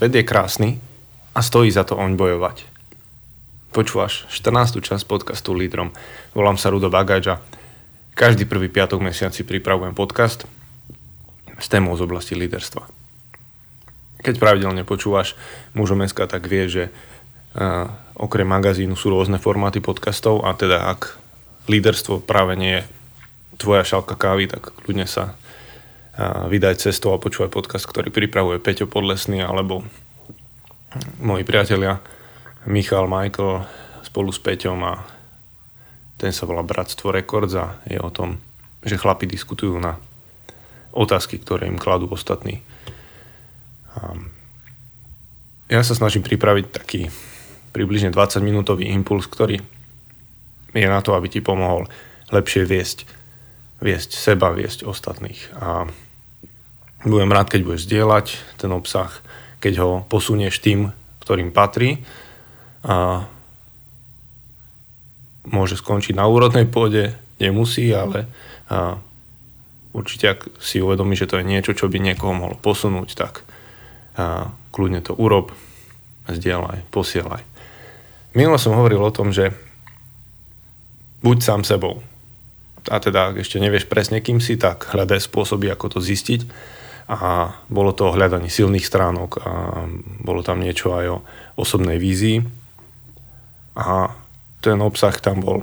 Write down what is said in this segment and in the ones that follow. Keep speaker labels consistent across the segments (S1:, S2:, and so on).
S1: Svet je krásny a stojí za to oň bojovať. Počúvaš 14. časť podcastu Lídrom. Volám sa Rudo Bagáč a každý prvý piatok mesiac si pripravujem podcast s témou z oblasti líderstva. Keď pravidelne počúvaš mužom tak vie, že uh, okrem magazínu sú rôzne formáty podcastov a teda ak líderstvo práve nie je tvoja šalka kávy, tak kľudne sa vydať cestou a počúvať podcast, ktorý pripravuje Peťo Podlesný alebo moji priatelia Michal, Michael spolu s Peťom a ten sa volá Bratstvo Records a je o tom, že chlapi diskutujú na otázky, ktoré im kladú ostatní. Ja sa snažím pripraviť taký približne 20 minútový impuls, ktorý je na to, aby ti pomohol lepšie viesť, viesť seba, viesť ostatných. A budem rád, keď budeš zdieľať ten obsah, keď ho posunieš tým, ktorým patrí. A môže skončiť na úrodnej pôde, nemusí, ale a určite ak si uvedomí, že to je niečo, čo by niekoho mohlo posunúť, tak a kľudne to urob, zdieľaj, posielaj. Minule som hovoril o tom, že buď sám sebou. A teda, ak ešte nevieš presne, kým si, tak hľadaj spôsoby, ako to zistiť a bolo to o hľadaní silných stránok a bolo tam niečo aj o osobnej vízii a ten obsah tam bol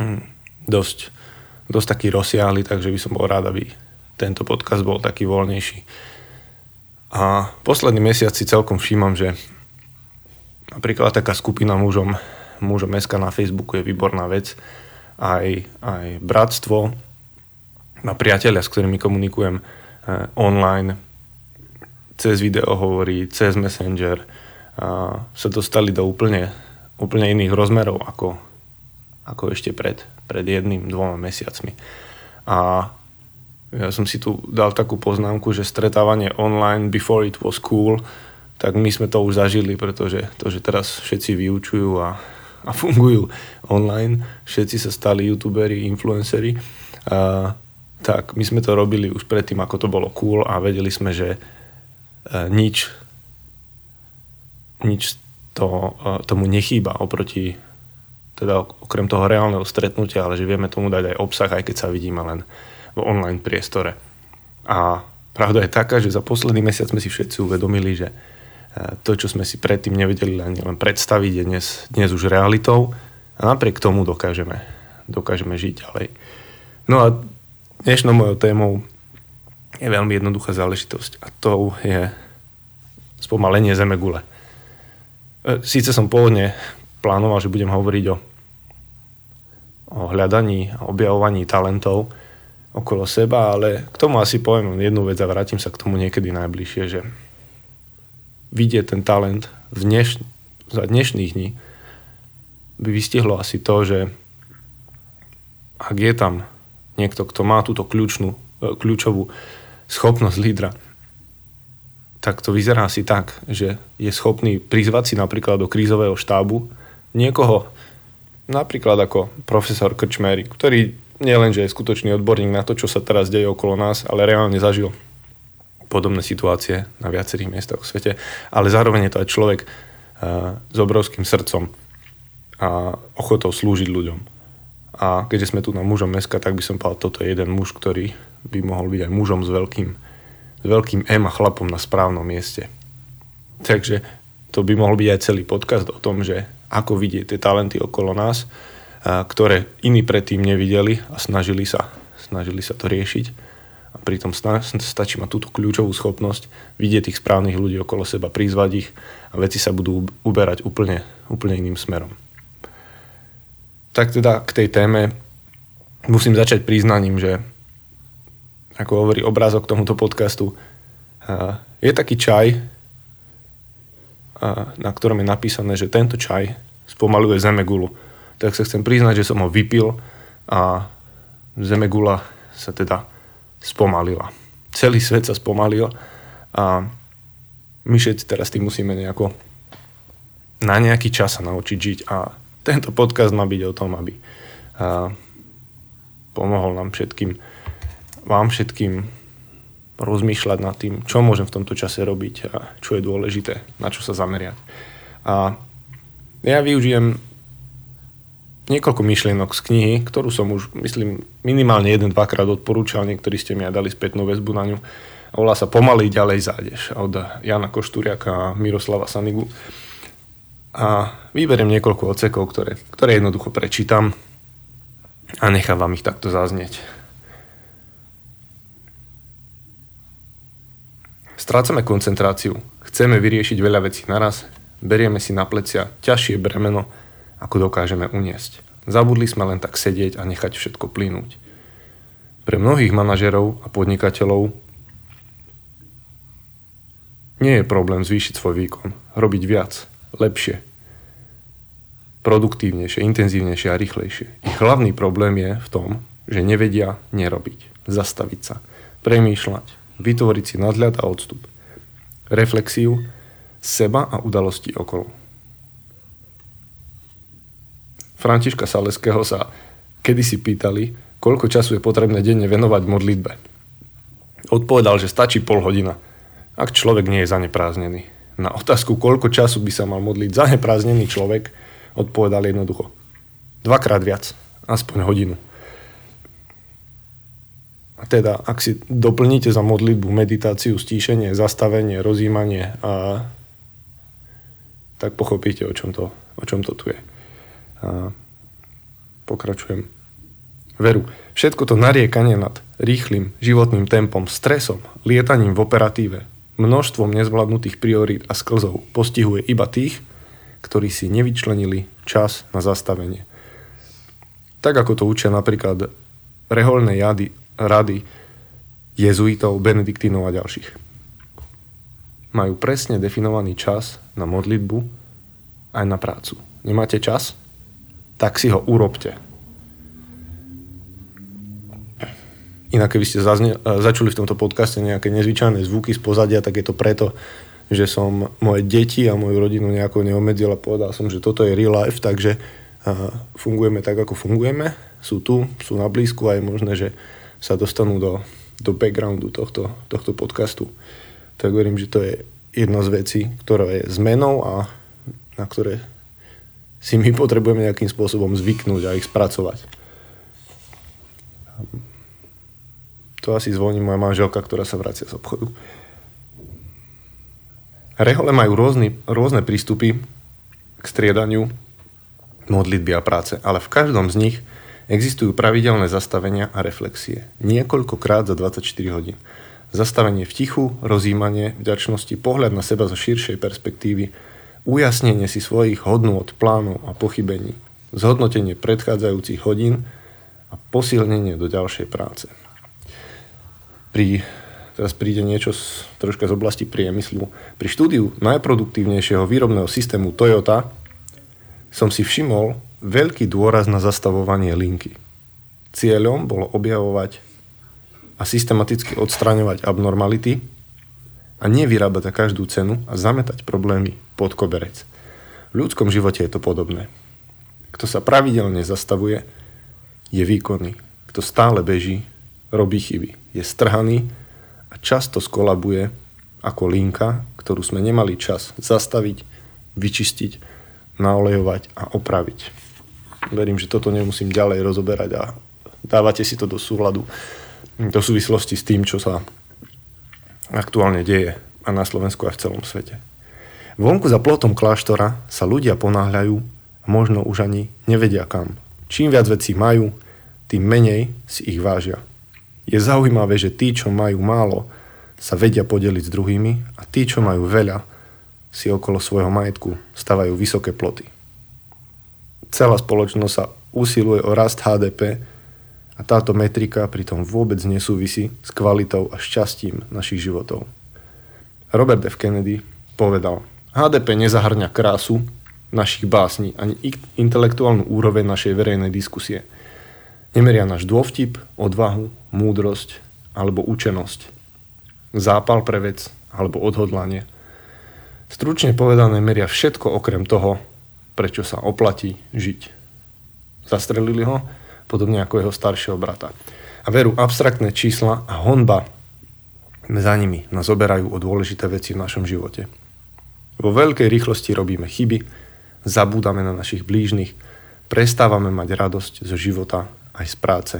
S1: hm, dosť, dosť taký rozsiahly, takže by som bol rád, aby tento podcast bol taký voľnejší. A posledný mesiac si celkom všímam, že napríklad taká skupina mužom, mužom SK na Facebooku je výborná vec. Aj, aj bratstvo a priateľia, s ktorými komunikujem, online, cez video hovorí, cez Messenger sa dostali do úplne, úplne iných rozmerov ako, ako ešte pred, pred jedným, dvoma mesiacmi. A ja som si tu dal takú poznámku, že stretávanie online before it was cool, tak my sme to už zažili, pretože to, že teraz všetci vyučujú a, a fungujú online, všetci sa stali youtuberi, influenceri, a tak my sme to robili už predtým, ako to bolo cool a vedeli sme, že e, nič, nič to, e, tomu nechýba oproti teda okrem toho reálneho stretnutia, ale že vieme tomu dať aj obsah, aj keď sa vidíme len v online priestore. A pravda je taká, že za posledný mesiac sme si všetci uvedomili, že e, to, čo sme si predtým nevedeli ani len predstaviť, je dnes, dnes už realitou a napriek tomu dokážeme, dokážeme žiť ďalej. No a Dnešnou mojou témou je veľmi jednoduchá záležitosť a to je spomalenie zeme gule. E, Síce som pôvodne plánoval, že budem hovoriť o, o hľadaní a objavovaní talentov okolo seba, ale k tomu asi poviem jednu vec a vrátim sa k tomu niekedy najbližšie, že vidieť ten talent v dneš, za dnešných dní by vystihlo asi to, že ak je tam niekto, kto má túto kľúčnú, e, kľúčovú schopnosť lídra, tak to vyzerá asi tak, že je schopný prizvať si napríklad do krízového štábu niekoho, napríklad ako profesor Krčmery, ktorý nie len, že je skutočný odborník na to, čo sa teraz deje okolo nás, ale reálne zažil podobné situácie na viacerých miestach v svete, ale zároveň je to aj človek uh, s obrovským srdcom a ochotou slúžiť ľuďom. A keďže sme tu na mužom meska, tak by som povedal, toto je jeden muž, ktorý by mohol byť aj mužom s veľkým, s veľkým M a chlapom na správnom mieste. Takže to by mohol byť aj celý podcast o tom, že ako vidieť tie talenty okolo nás, ktoré iní predtým nevideli a snažili sa, snažili sa to riešiť. A pritom stačí mať túto kľúčovú schopnosť vidieť tých správnych ľudí okolo seba, prizvať ich a veci sa budú uberať úplne, úplne iným smerom tak teda k tej téme musím začať priznaním, že ako hovorí obrázok tomuto podcastu, je taký čaj, na ktorom je napísané, že tento čaj spomaluje zemegulu. Tak sa chcem priznať, že som ho vypil a zemegula sa teda spomalila. Celý svet sa spomalil a my všetci teraz tým musíme nejako na nejaký čas sa naučiť žiť a tento podcast má byť o tom, aby a, pomohol nám všetkým, vám všetkým rozmýšľať nad tým, čo môžem v tomto čase robiť a čo je dôležité, na čo sa zameriať. A ja využijem niekoľko myšlienok z knihy, ktorú som už, myslím, minimálne jeden, dvakrát odporúčal, niektorí ste mi aj dali spätnú väzbu na ňu. Volá sa Pomaly ďalej zájdeš od Jana Koštúriaka a Miroslava Sanigu. A vyberiem niekoľko ocekov, ktoré, ktoré jednoducho prečítam a nechám vám ich takto zaznieť. Strácame koncentráciu, chceme vyriešiť veľa vecí naraz, berieme si na plecia ťažšie bremeno, ako dokážeme uniesť. Zabudli sme len tak sedieť a nechať všetko plynúť. Pre mnohých manažerov a podnikateľov nie je problém zvýšiť svoj výkon, robiť viac, lepšie, produktívnejšie, intenzívnejšie a rýchlejšie. Ich hlavný problém je v tom, že nevedia nerobiť, zastaviť sa, premýšľať, vytvoriť si nadhľad a odstup, reflexiu seba a udalosti okolo. Františka Saleského sa kedysi pýtali, koľko času je potrebné denne venovať modlitbe. Odpovedal, že stačí pol hodina, ak človek nie je zanepráznený. Na otázku, koľko času by sa mal modliť zanepráznený človek, odpovedal jednoducho. Dvakrát viac, aspoň hodinu. A teda, ak si doplníte za modlitbu meditáciu, stíšenie, zastavenie, rozímanie, a, tak pochopíte, o čom to, o čom to tu je. A pokračujem. Veru, všetko to nariekanie nad rýchlým životným tempom, stresom, lietaním v operatíve, množstvom nezvládnutých priorít a sklzov postihuje iba tých, ktorí si nevyčlenili čas na zastavenie. Tak ako to učia napríklad reholné jady, rady jezuitov, benediktínov a ďalších. Majú presne definovaný čas na modlitbu aj na prácu. Nemáte čas? tak si ho urobte. Inak keby ste zazne, e, začuli v tomto podcaste nejaké nezvyčajné zvuky z pozadia, tak je to preto, že som moje deti a moju rodinu nejako neobmedzil a povedal som, že toto je real life, takže fungujeme tak, ako fungujeme. Sú tu, sú na blízku a je možné, že sa dostanú do, do backgroundu tohto, tohto podcastu. Tak verím, že to je jedna z vecí, ktorá je zmenou a na ktoré si my potrebujeme nejakým spôsobom zvyknúť a ich spracovať. To asi zvoní moja manželka, ktorá sa vracia z obchodu. Rehole majú rôzny, rôzne prístupy k striedaniu modlitby a práce, ale v každom z nich existujú pravidelné zastavenia a reflexie. Niekoľkokrát za 24 hodín. Zastavenie v tichu, rozímanie, vďačnosti, pohľad na seba zo širšej perspektívy, ujasnenie si svojich hodnôt, plánov a pochybení, zhodnotenie predchádzajúcich hodín a posilnenie do ďalšej práce. Pri, teraz príde niečo z, troška z oblasti priemyslu. Pri štúdiu najproduktívnejšieho výrobného systému Toyota som si všimol veľký dôraz na zastavovanie linky. Cieľom bolo objavovať a systematicky odstraňovať abnormality a nevyrábať za každú cenu a zametať problémy pod koberec. V ľudskom živote je to podobné. Kto sa pravidelne zastavuje, je výkonný. Kto stále beží, robí chyby. Je strhaný a často skolabuje ako linka, ktorú sme nemali čas zastaviť, vyčistiť, naolejovať a opraviť. Verím, že toto nemusím ďalej rozoberať a dávate si to do súhľadu, do súvislosti s tým, čo sa aktuálne deje a na Slovensku a v celom svete. Vonku za plotom kláštora sa ľudia ponáhľajú a možno už ani nevedia kam. Čím viac vecí majú, tým menej si ich vážia. Je zaujímavé, že tí, čo majú málo, sa vedia podeliť s druhými a tí, čo majú veľa, si okolo svojho majetku stavajú vysoké ploty. Celá spoločnosť sa usiluje o rast HDP a táto metrika pritom vôbec nesúvisí s kvalitou a šťastím našich životov. Robert F. Kennedy povedal, HDP nezahrňa krásu našich básní ani intelektuálnu úroveň našej verejnej diskusie. Nemeria náš dôvtip, odvahu, múdrosť alebo učenosť. Zápal pre vec alebo odhodlanie. Stručne povedané meria všetko okrem toho, prečo sa oplatí žiť. Zastrelili ho, podobne ako jeho staršieho brata. A veru, abstraktné čísla a honba za nimi nás oberajú o dôležité veci v našom živote. Vo veľkej rýchlosti robíme chyby, zabúdame na našich blížnych, prestávame mať radosť zo života aj z práce.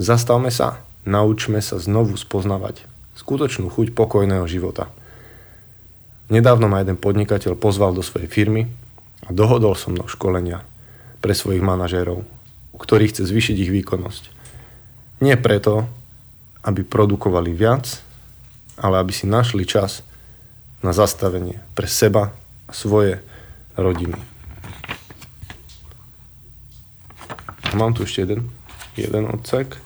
S1: Zastavme sa, naučme sa znovu spoznavať skutočnú chuť pokojného života. Nedávno ma jeden podnikateľ pozval do svojej firmy a dohodol so mnou školenia pre svojich manažérov, u ktorých chce zvýšiť ich výkonnosť. Nie preto, aby produkovali viac, ale aby si našli čas na zastavenie pre seba a svoje rodiny. A mám tu ešte jeden, jeden odsek,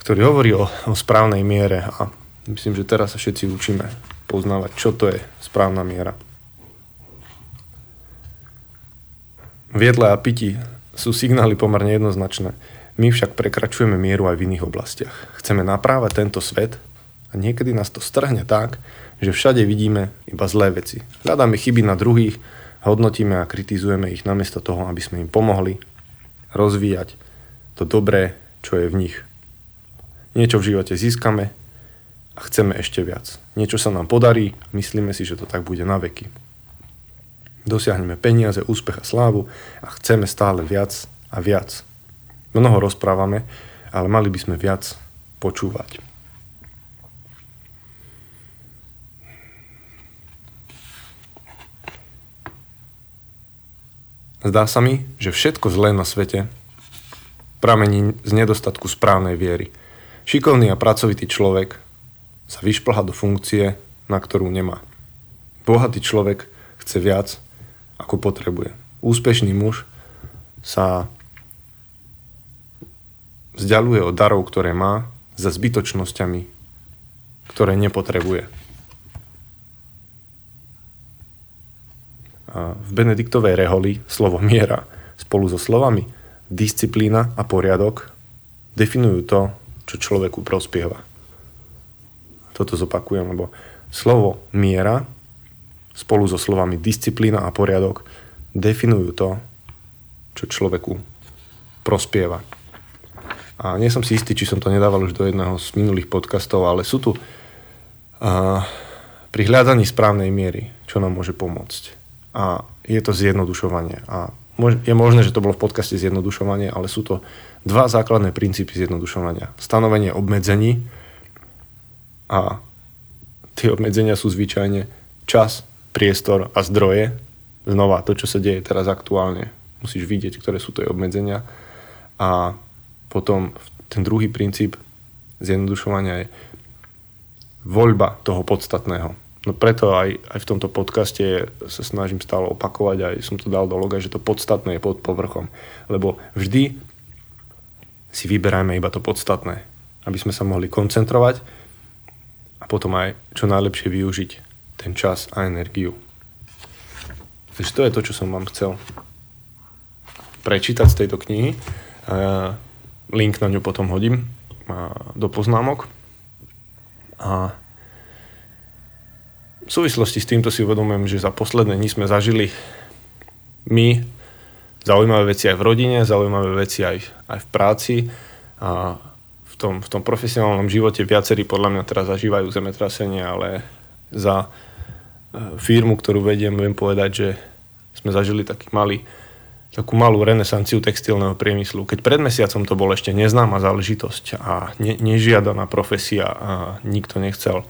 S1: ktorý hovorí o, o správnej miere a myslím, že teraz sa všetci učíme poznávať, čo to je správna miera. V jedle a piti sú signály pomerne jednoznačné. My však prekračujeme mieru aj v iných oblastiach. Chceme naprávať tento svet a niekedy nás to strhne tak, že všade vidíme iba zlé veci. Hľadáme chyby na druhých, hodnotíme a kritizujeme ich namiesto toho, aby sme im pomohli rozvíjať to dobré, čo je v nich. Niečo v živote získame a chceme ešte viac. Niečo sa nám podarí, myslíme si, že to tak bude na veky. Dosiahneme peniaze, úspech a slávu a chceme stále viac a viac. Mnoho rozprávame, ale mali by sme viac počúvať. Zdá sa mi, že všetko zlé na svete pramení z nedostatku správnej viery. Šikovný a pracovitý človek sa vyšplha do funkcie, na ktorú nemá. Bohatý človek chce viac, ako potrebuje. Úspešný muž sa vzdialuje od darov, ktoré má, za zbytočnosťami, ktoré nepotrebuje. V Benediktovej reholi slovo miera spolu so slovami disciplína a poriadok definujú to, čo človeku prospieva. Toto zopakujem, lebo slovo miera spolu so slovami disciplína a poriadok definujú to, čo človeku prospieva. A nie som si istý, či som to nedával už do jedného z minulých podcastov, ale sú tu uh, pri hľadaní správnej miery, čo nám môže pomôcť a je to zjednodušovanie. A je možné, že to bolo v podcaste zjednodušovanie, ale sú to dva základné princípy zjednodušovania. Stanovenie obmedzení a tie obmedzenia sú zvyčajne čas, priestor a zdroje. Znova to, čo sa deje teraz aktuálne. Musíš vidieť, ktoré sú to obmedzenia. A potom ten druhý princíp zjednodušovania je voľba toho podstatného No preto aj, aj v tomto podcaste sa snažím stále opakovať, aj som to dal do loga, že to podstatné je pod povrchom. Lebo vždy si vyberajme iba to podstatné, aby sme sa mohli koncentrovať a potom aj čo najlepšie využiť ten čas a energiu. Takže to je to, čo som vám chcel prečítať z tejto knihy. Link na ňu potom hodím do poznámok. A v súvislosti s týmto si uvedomujem, že za posledné dni sme zažili my zaujímavé veci aj v rodine, zaujímavé veci aj, aj v práci a v tom, v tom profesionálnom živote viacerí podľa mňa teraz zažívajú zemetrasenie, ale za e, firmu, ktorú vediem, viem povedať, že sme zažili taký malý, takú malú renesanciu textilného priemyslu. Keď pred mesiacom to bol ešte neznáma záležitosť a ne, nežiadaná profesia a nikto nechcel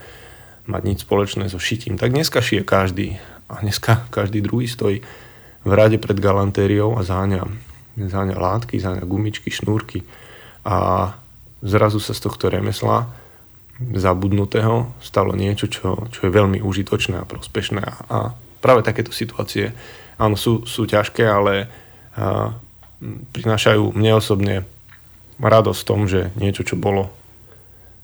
S1: mať nič spoločné so šitím, tak dneska šije každý. A dneska každý druhý stojí v rade pred galantériou a záňa, záňa látky, záňa gumičky, šnúrky. A zrazu sa z tohto remesla zabudnutého stalo niečo, čo, čo je veľmi užitočné a prospešné. A práve takéto situácie, áno, sú, sú ťažké, ale a, prinášajú mne osobne radosť v tom, že niečo, čo bolo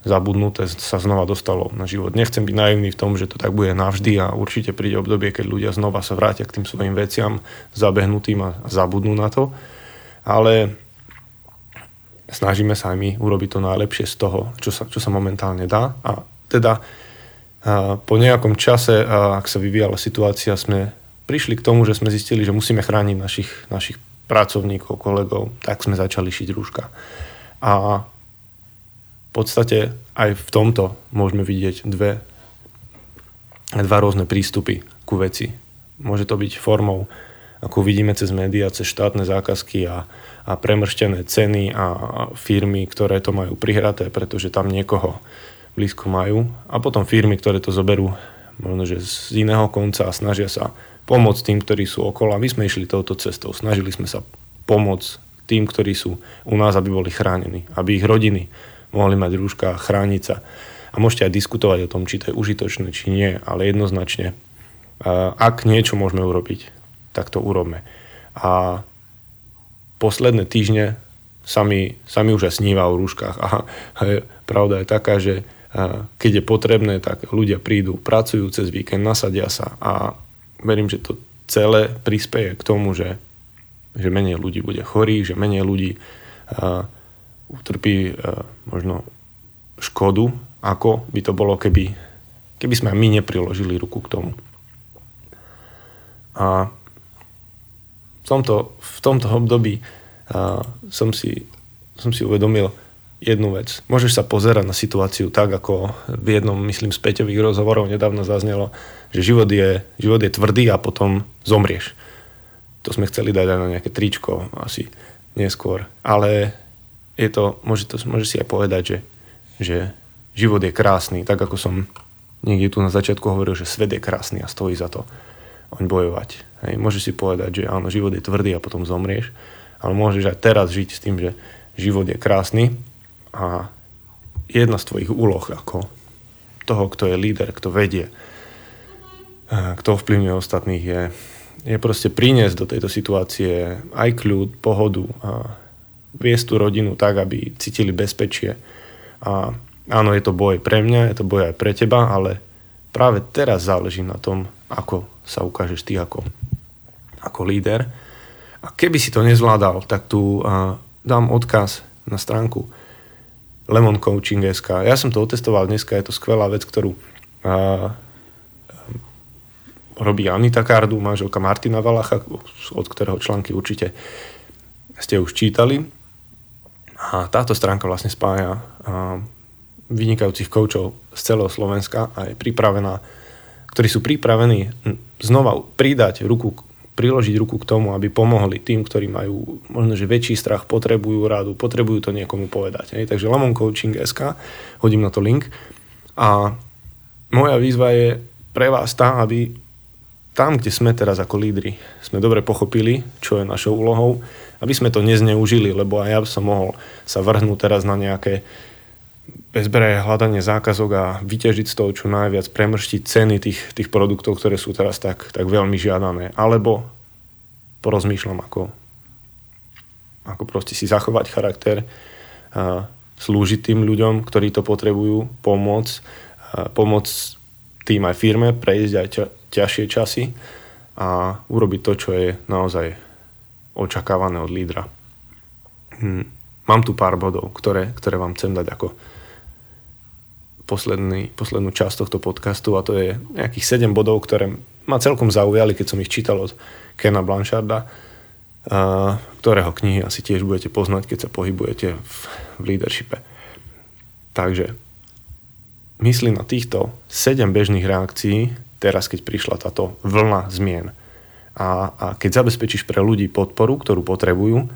S1: zabudnuté sa znova dostalo na život. Nechcem byť naivný v tom, že to tak bude navždy a určite príde obdobie, keď ľudia znova sa vrátia k tým svojim veciam zabehnutým a zabudnú na to. Ale snažíme sa aj my urobiť to najlepšie z toho, čo sa, čo sa momentálne dá. A teda a po nejakom čase, a ak sa vyvíjala situácia, sme prišli k tomu, že sme zistili, že musíme chrániť našich, našich pracovníkov, kolegov, tak sme začali šiť rúška. A podstate aj v tomto môžeme vidieť dve, dva rôzne prístupy ku veci. Môže to byť formou, ako vidíme cez médiá, cez štátne zákazky a, a premrštené ceny a firmy, ktoré to majú prihraté, pretože tam niekoho blízko majú. A potom firmy, ktoré to zoberú možno, že z iného konca a snažia sa pomôcť tým, ktorí sú okolo. A my sme išli touto cestou. Snažili sme sa pomôcť tým, ktorí sú u nás, aby boli chránení, aby ich rodiny mohli mať rúška chrániť sa. A môžete aj diskutovať o tom, či to je užitočné, či nie, ale jednoznačne, ak niečo môžeme urobiť, tak to urobme. A posledné týždne sa mi, už aj sníva o rúškach. A pravda je taká, že keď je potrebné, tak ľudia prídu, pracujú cez víkend, nasadia sa a verím, že to celé prispieje k tomu, že že menej ľudí bude chorých, že menej ľudí uh, utrpí uh, možno škodu, ako by to bolo, keby, keby sme my nepriložili ruku k tomu. A v tomto, v tomto období uh, som, si, som si uvedomil jednu vec. Môžeš sa pozerať na situáciu tak, ako v jednom, myslím, z Peťových rozhovorov nedávno zaznelo, že život je, život je tvrdý a potom zomrieš. To sme chceli dať aj na nejaké tričko asi neskôr. Ale je to, môže, to, môže si aj povedať, že, že život je krásny, tak ako som niekde tu na začiatku hovoril, že svet je krásny a stojí za to oň bojovať. Hej, môžeš si povedať, že áno, život je tvrdý a potom zomrieš, ale môžeš aj teraz žiť s tým, že život je krásny a jedna z tvojich úloh ako toho, kto je líder, kto vedie, kto ovplyvňuje ostatných, je je proste priniesť do tejto situácie aj kľud, pohodu a viesť tú rodinu tak, aby cítili bezpečie. A áno, je to boj pre mňa, je to boj aj pre teba, ale práve teraz záleží na tom, ako sa ukážeš ty ako, ako líder. A keby si to nezvládal, tak tu dám odkaz na stránku Lemon Coaching.sk. Ja som to otestoval dneska, je to skvelá vec, ktorú uh, robí Anita Kardu, manželka Martina Valacha, od ktorého články určite ste už čítali. A táto stránka vlastne spája vynikajúcich koučov z celého Slovenska a je pripravená, ktorí sú pripravení znova pridať ruku, priložiť ruku k tomu, aby pomohli tým, ktorí majú možno, že väčší strach, potrebujú radu, potrebujú to niekomu povedať. Hej. Takže Lemon Coaching.sk, hodím na to link. A moja výzva je pre vás tá, aby tam, kde sme teraz ako lídry, sme dobre pochopili, čo je našou úlohou, aby sme to nezneužili, lebo aj ja som mohol sa vrhnúť teraz na nejaké bezbere hľadanie zákazok a vyťažiť z toho čo najviac, premrštiť ceny tých, tých produktov, ktoré sú teraz tak, tak veľmi žiadané. Alebo porozmýšľam, ako, ako proste si zachovať charakter, a slúžiť tým ľuďom, ktorí to potrebujú, pomôcť, pomôcť tým aj firme prejsť aj ťažšie časy a urobiť to, čo je naozaj očakávané od lídra. Hm. Mám tu pár bodov, ktoré, ktoré vám chcem dať ako posledný, poslednú časť tohto podcastu a to je nejakých 7 bodov, ktoré ma celkom zaujali, keď som ich čítal od Kena Blancharda, ktorého knihy asi tiež budete poznať, keď sa pohybujete v, v leadershipe. Takže myslí na týchto 7 bežných reakcií, teraz, keď prišla táto vlna zmien. A, a keď zabezpečíš pre ľudí podporu, ktorú potrebujú,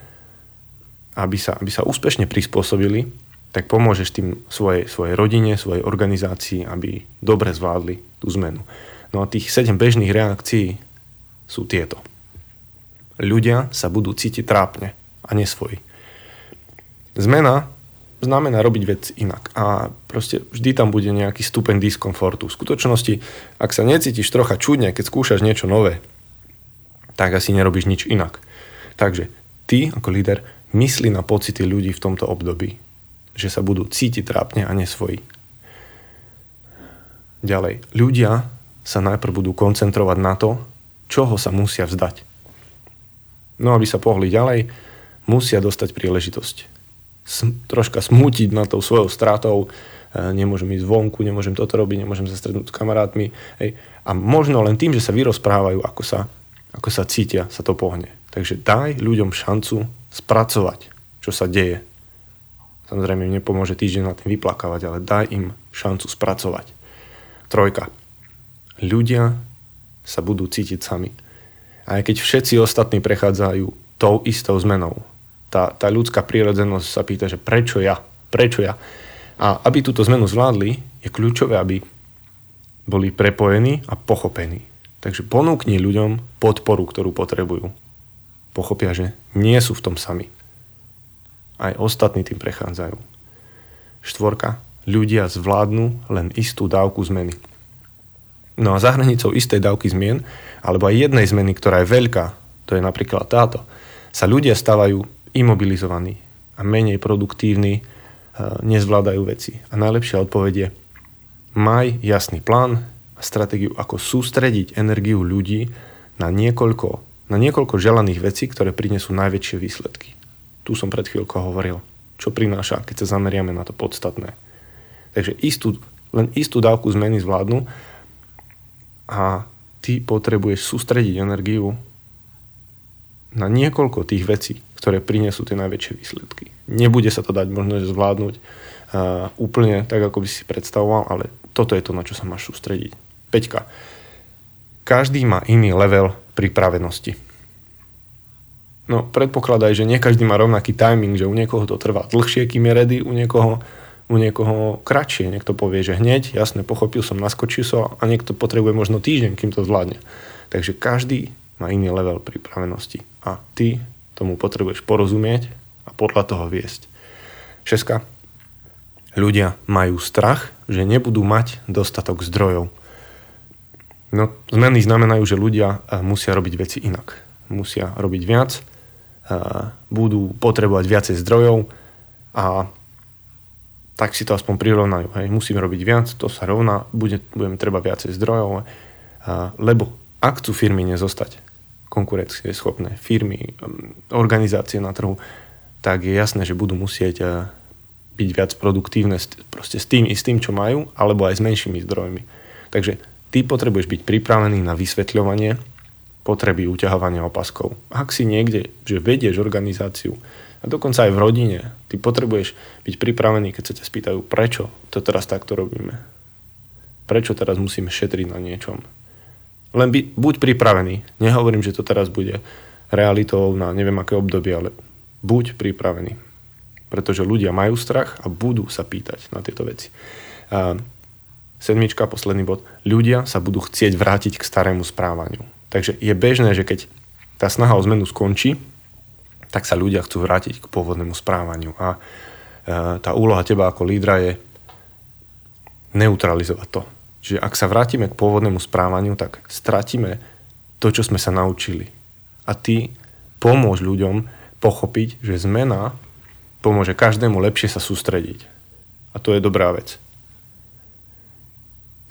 S1: aby sa, aby sa úspešne prispôsobili, tak pomôžeš tým svojej, svojej rodine, svojej organizácii, aby dobre zvládli tú zmenu. No a tých 7 bežných reakcií sú tieto. Ľudia sa budú cítiť trápne a nesvoji. Zmena znamená robiť vec inak. A proste vždy tam bude nejaký stupeň diskomfortu. V skutočnosti, ak sa necítiš trocha čudne, keď skúšaš niečo nové, tak asi nerobíš nič inak. Takže ty ako líder myslí na pocity ľudí v tomto období, že sa budú cítiť trápne a nesvoji. Ďalej, ľudia sa najprv budú koncentrovať na to, čoho sa musia vzdať. No aby sa pohli ďalej, musia dostať príležitosť troška smútiť na tou svojou stratou, e, nemôžem ísť vonku, nemôžem toto robiť, nemôžem sa stretnúť s kamarátmi. Hej. A možno len tým, že sa vyrozprávajú, ako sa, ako sa cítia, sa to pohne. Takže daj ľuďom šancu spracovať, čo sa deje Samozrejme im nepomôže týždeň na tým vyplakávať, ale daj im šancu spracovať. Trojka. Ľudia sa budú cítiť sami. Aj keď všetci ostatní prechádzajú tou istou zmenou, tá, tá ľudská prírodzenosť sa pýta, že prečo ja? Prečo ja? A aby túto zmenu zvládli, je kľúčové, aby boli prepojení a pochopení. Takže ponúkni ľuďom podporu, ktorú potrebujú. Pochopia, že nie sú v tom sami. Aj ostatní tým prechádzajú. Štvorka. Ľudia zvládnu len istú dávku zmeny. No a za hranicou istej dávky zmien, alebo aj jednej zmeny, ktorá je veľká, to je napríklad táto, sa ľudia stávajú imobilizovaní a menej produktívni, e, nezvládajú veci. A najlepšia odpoveď je, maj jasný plán a stratégiu, ako sústrediť energiu ľudí na niekoľko, na niekoľko želaných vecí, ktoré prinesú najväčšie výsledky tu som pred chvíľkou hovoril, čo prináša, keď sa zameriame na to podstatné. Takže istú, len istú dávku zmeny zvládnu a ty potrebuješ sústrediť energiu na niekoľko tých vecí, ktoré prinesú tie najväčšie výsledky. Nebude sa to dať možno zvládnuť uh, úplne tak, ako by si predstavoval, ale toto je to, na čo sa máš sústrediť. Peťka. Každý má iný level pripravenosti. No predpokladaj, že nie každý má rovnaký timing, že u niekoho to trvá dlhšie, kým je ready, u niekoho, u niekoho kratšie. Niekto povie, že hneď, jasne, pochopil som, naskočil som a niekto potrebuje možno týždeň, kým to zvládne. Takže každý má iný level pripravenosti a ty tomu potrebuješ porozumieť a podľa toho viesť. Šeska. Ľudia majú strach, že nebudú mať dostatok zdrojov. No, zmeny znamenajú, že ľudia eh, musia robiť veci inak. Musia robiť viac, budú potrebovať viacej zdrojov a tak si to aspoň prirovnajú. Hej. Musíme robiť viac, to sa rovná, bude, budeme treba viacej zdrojov, lebo ak chcú firmy nezostať konkurencie schopné, firmy, um, organizácie na trhu, tak je jasné, že budú musieť byť viac produktívne proste s tým s tým, čo majú, alebo aj s menšími zdrojmi. Takže ty potrebuješ byť pripravený na vysvetľovanie potreby uťahovania opaskov. Ak si niekde, že vedieš organizáciu, a dokonca aj v rodine, ty potrebuješ byť pripravený, keď sa ťa spýtajú, prečo to teraz takto robíme. Prečo teraz musíme šetriť na niečom. Len by, buď pripravený. Nehovorím, že to teraz bude realitou na neviem aké obdobie, ale buď pripravený. Pretože ľudia majú strach a budú sa pýtať na tieto veci. A sedmička, posledný bod. Ľudia sa budú chcieť vrátiť k starému správaniu Takže je bežné, že keď tá snaha o zmenu skončí, tak sa ľudia chcú vrátiť k pôvodnému správaniu. A e, tá úloha teba ako lídra je neutralizovať to. Čiže ak sa vrátime k pôvodnému správaniu, tak stratíme to, čo sme sa naučili. A ty pomôž ľuďom pochopiť, že zmena pomôže každému lepšie sa sústrediť. A to je dobrá vec.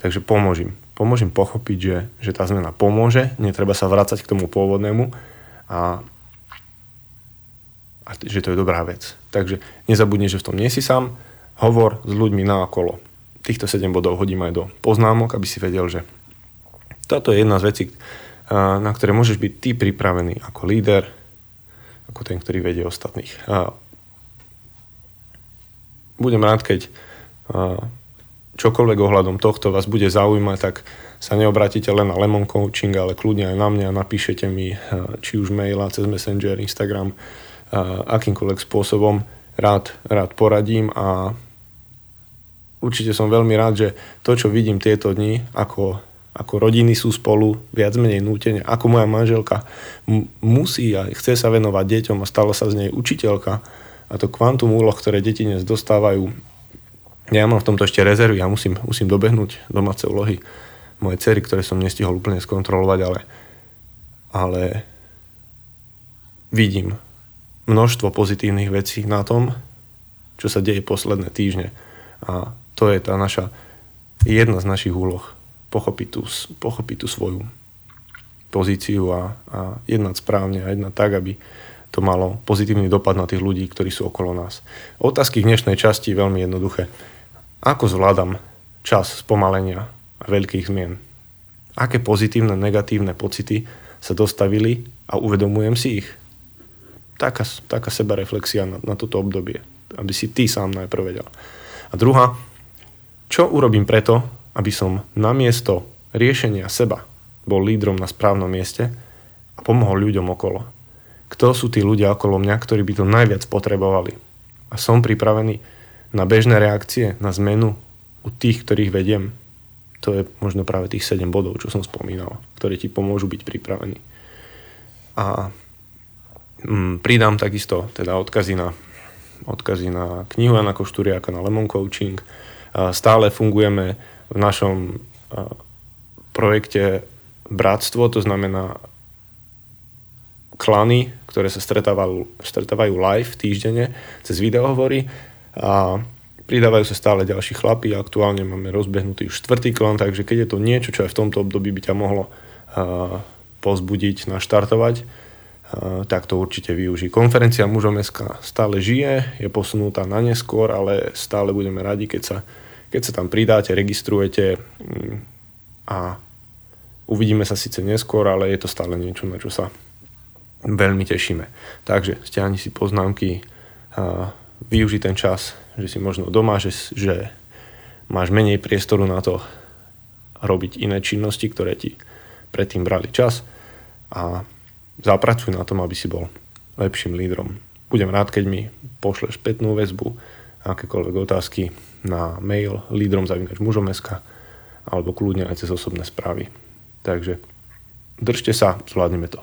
S1: Takže pomôžim pomôžem pochopiť, že, že tá zmena pomôže, netreba sa vrácať k tomu pôvodnému a, a že to je dobrá vec. Takže nezabudni, že v tom nie si sám, hovor s ľuďmi na okolo. Týchto 7 bodov hodím aj do poznámok, aby si vedel, že toto je jedna z vecí, na ktoré môžeš byť ty pripravený ako líder, ako ten, ktorý vedie ostatných. Budem rád, keď čokoľvek ohľadom tohto vás bude zaujímať, tak sa neobratíte len na Lemon Coaching, ale kľudne aj na mňa, napíšete mi či už maila cez Messenger, Instagram, akýmkoľvek spôsobom. Rád, rád poradím a určite som veľmi rád, že to, čo vidím tieto dni, ako, ako rodiny sú spolu, viac menej nútene, ako moja manželka m- musí a chce sa venovať deťom a stala sa z nej učiteľka a to kvantum úloh, ktoré deti dnes dostávajú, ja mám v tomto ešte rezervy, ja musím, musím dobehnúť domáce úlohy mojej cery, ktoré som nestihol úplne skontrolovať, ale, ale vidím množstvo pozitívnych vecí na tom, čo sa deje posledné týždne. A to je tá naša, jedna z našich úloh, pochopiť tú, pochopiť tú svoju pozíciu a, a jednať správne a jednať tak, aby to malo pozitívny dopad na tých ľudí, ktorí sú okolo nás. Otázky v dnešnej časti je veľmi jednoduché. Ako zvládam čas spomalenia a veľkých zmien? Aké pozitívne, negatívne pocity sa dostavili a uvedomujem si ich? Taká, taká sebareflexia na, na toto obdobie. aby si ty sám najprv vedel. A druhá, čo urobím preto, aby som namiesto riešenia seba bol lídrom na správnom mieste a pomohol ľuďom okolo. Kto sú tí ľudia okolo mňa, ktorí by to najviac potrebovali. A som pripravený na bežné reakcie, na zmenu u tých, ktorých vediem. To je možno práve tých 7 bodov, čo som spomínal, ktoré ti pomôžu byť pripravený. A mm, pridám takisto teda odkazy na, odkazy na knihu Jana Košturiaka na Lemon Coaching. Stále fungujeme v našom projekte bratstvo, to znamená klany, ktoré sa stretávajú, stretávajú live týždenne cez videohovory a pridávajú sa stále ďalší chlapí aktuálne máme rozbehnutý už štvrtý klan, takže keď je to niečo, čo aj v tomto období by ťa mohlo uh, pozbudiť, naštartovať, uh, tak to určite využij. Konferencia mužom SK stále žije, je posunutá na neskôr, ale stále budeme radi, keď sa, keď sa tam pridáte, registrujete um, a uvidíme sa síce neskôr, ale je to stále niečo, na čo sa veľmi tešíme. Takže stiahni si poznámky, využi ten čas, že si možno doma, že, že máš menej priestoru na to robiť iné činnosti, ktoré ti predtým brali čas a zapracuj na tom, aby si bol lepším lídrom. Budem rád, keď mi pošleš spätnú väzbu, akékoľvek otázky na mail lídrom zavinač mužom.sk alebo kľudne aj cez osobné správy. Takže držte sa, zvládneme to.